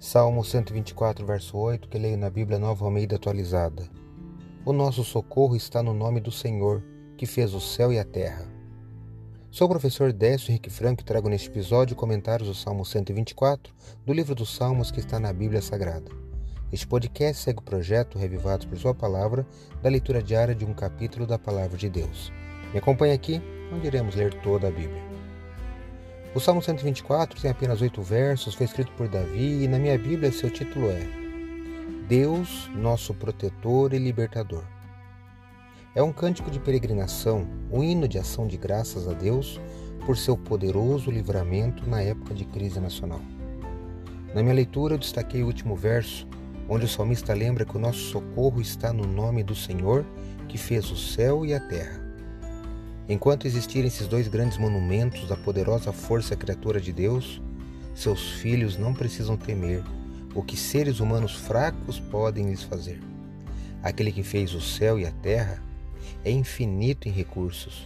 Salmo 124, verso 8, que leio na Bíblia Nova Almeida atualizada. O nosso socorro está no nome do Senhor, que fez o céu e a terra. Sou o professor Décio Henrique Franco e trago neste episódio comentários do Salmo 124, do livro dos Salmos que está na Bíblia Sagrada. Este podcast segue o projeto Revivados por Sua Palavra, da leitura diária de um capítulo da Palavra de Deus. Me acompanhe aqui, onde iremos ler toda a Bíblia. O Salmo 124 tem apenas oito versos, foi escrito por Davi e na minha Bíblia seu título é Deus, nosso protetor e libertador. É um cântico de peregrinação, um hino de ação de graças a Deus por seu poderoso livramento na época de crise nacional. Na minha leitura, eu destaquei o último verso, onde o salmista lembra que o nosso socorro está no nome do Senhor que fez o céu e a terra. Enquanto existirem esses dois grandes monumentos da poderosa força criatura de Deus, seus filhos não precisam temer o que seres humanos fracos podem lhes fazer. Aquele que fez o céu e a terra é infinito em recursos.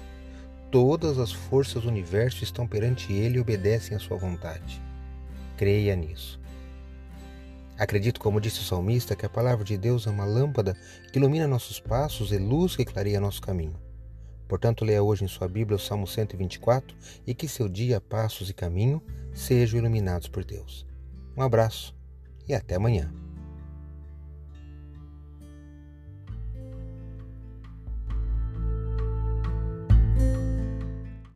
Todas as forças do universo estão perante ele e obedecem à sua vontade. Creia nisso. Acredito, como disse o salmista, que a palavra de Deus é uma lâmpada que ilumina nossos passos e luz que clareia nosso caminho. Portanto, leia hoje em sua Bíblia o Salmo 124 e que seu dia, passos e caminho sejam iluminados por Deus. Um abraço e até amanhã.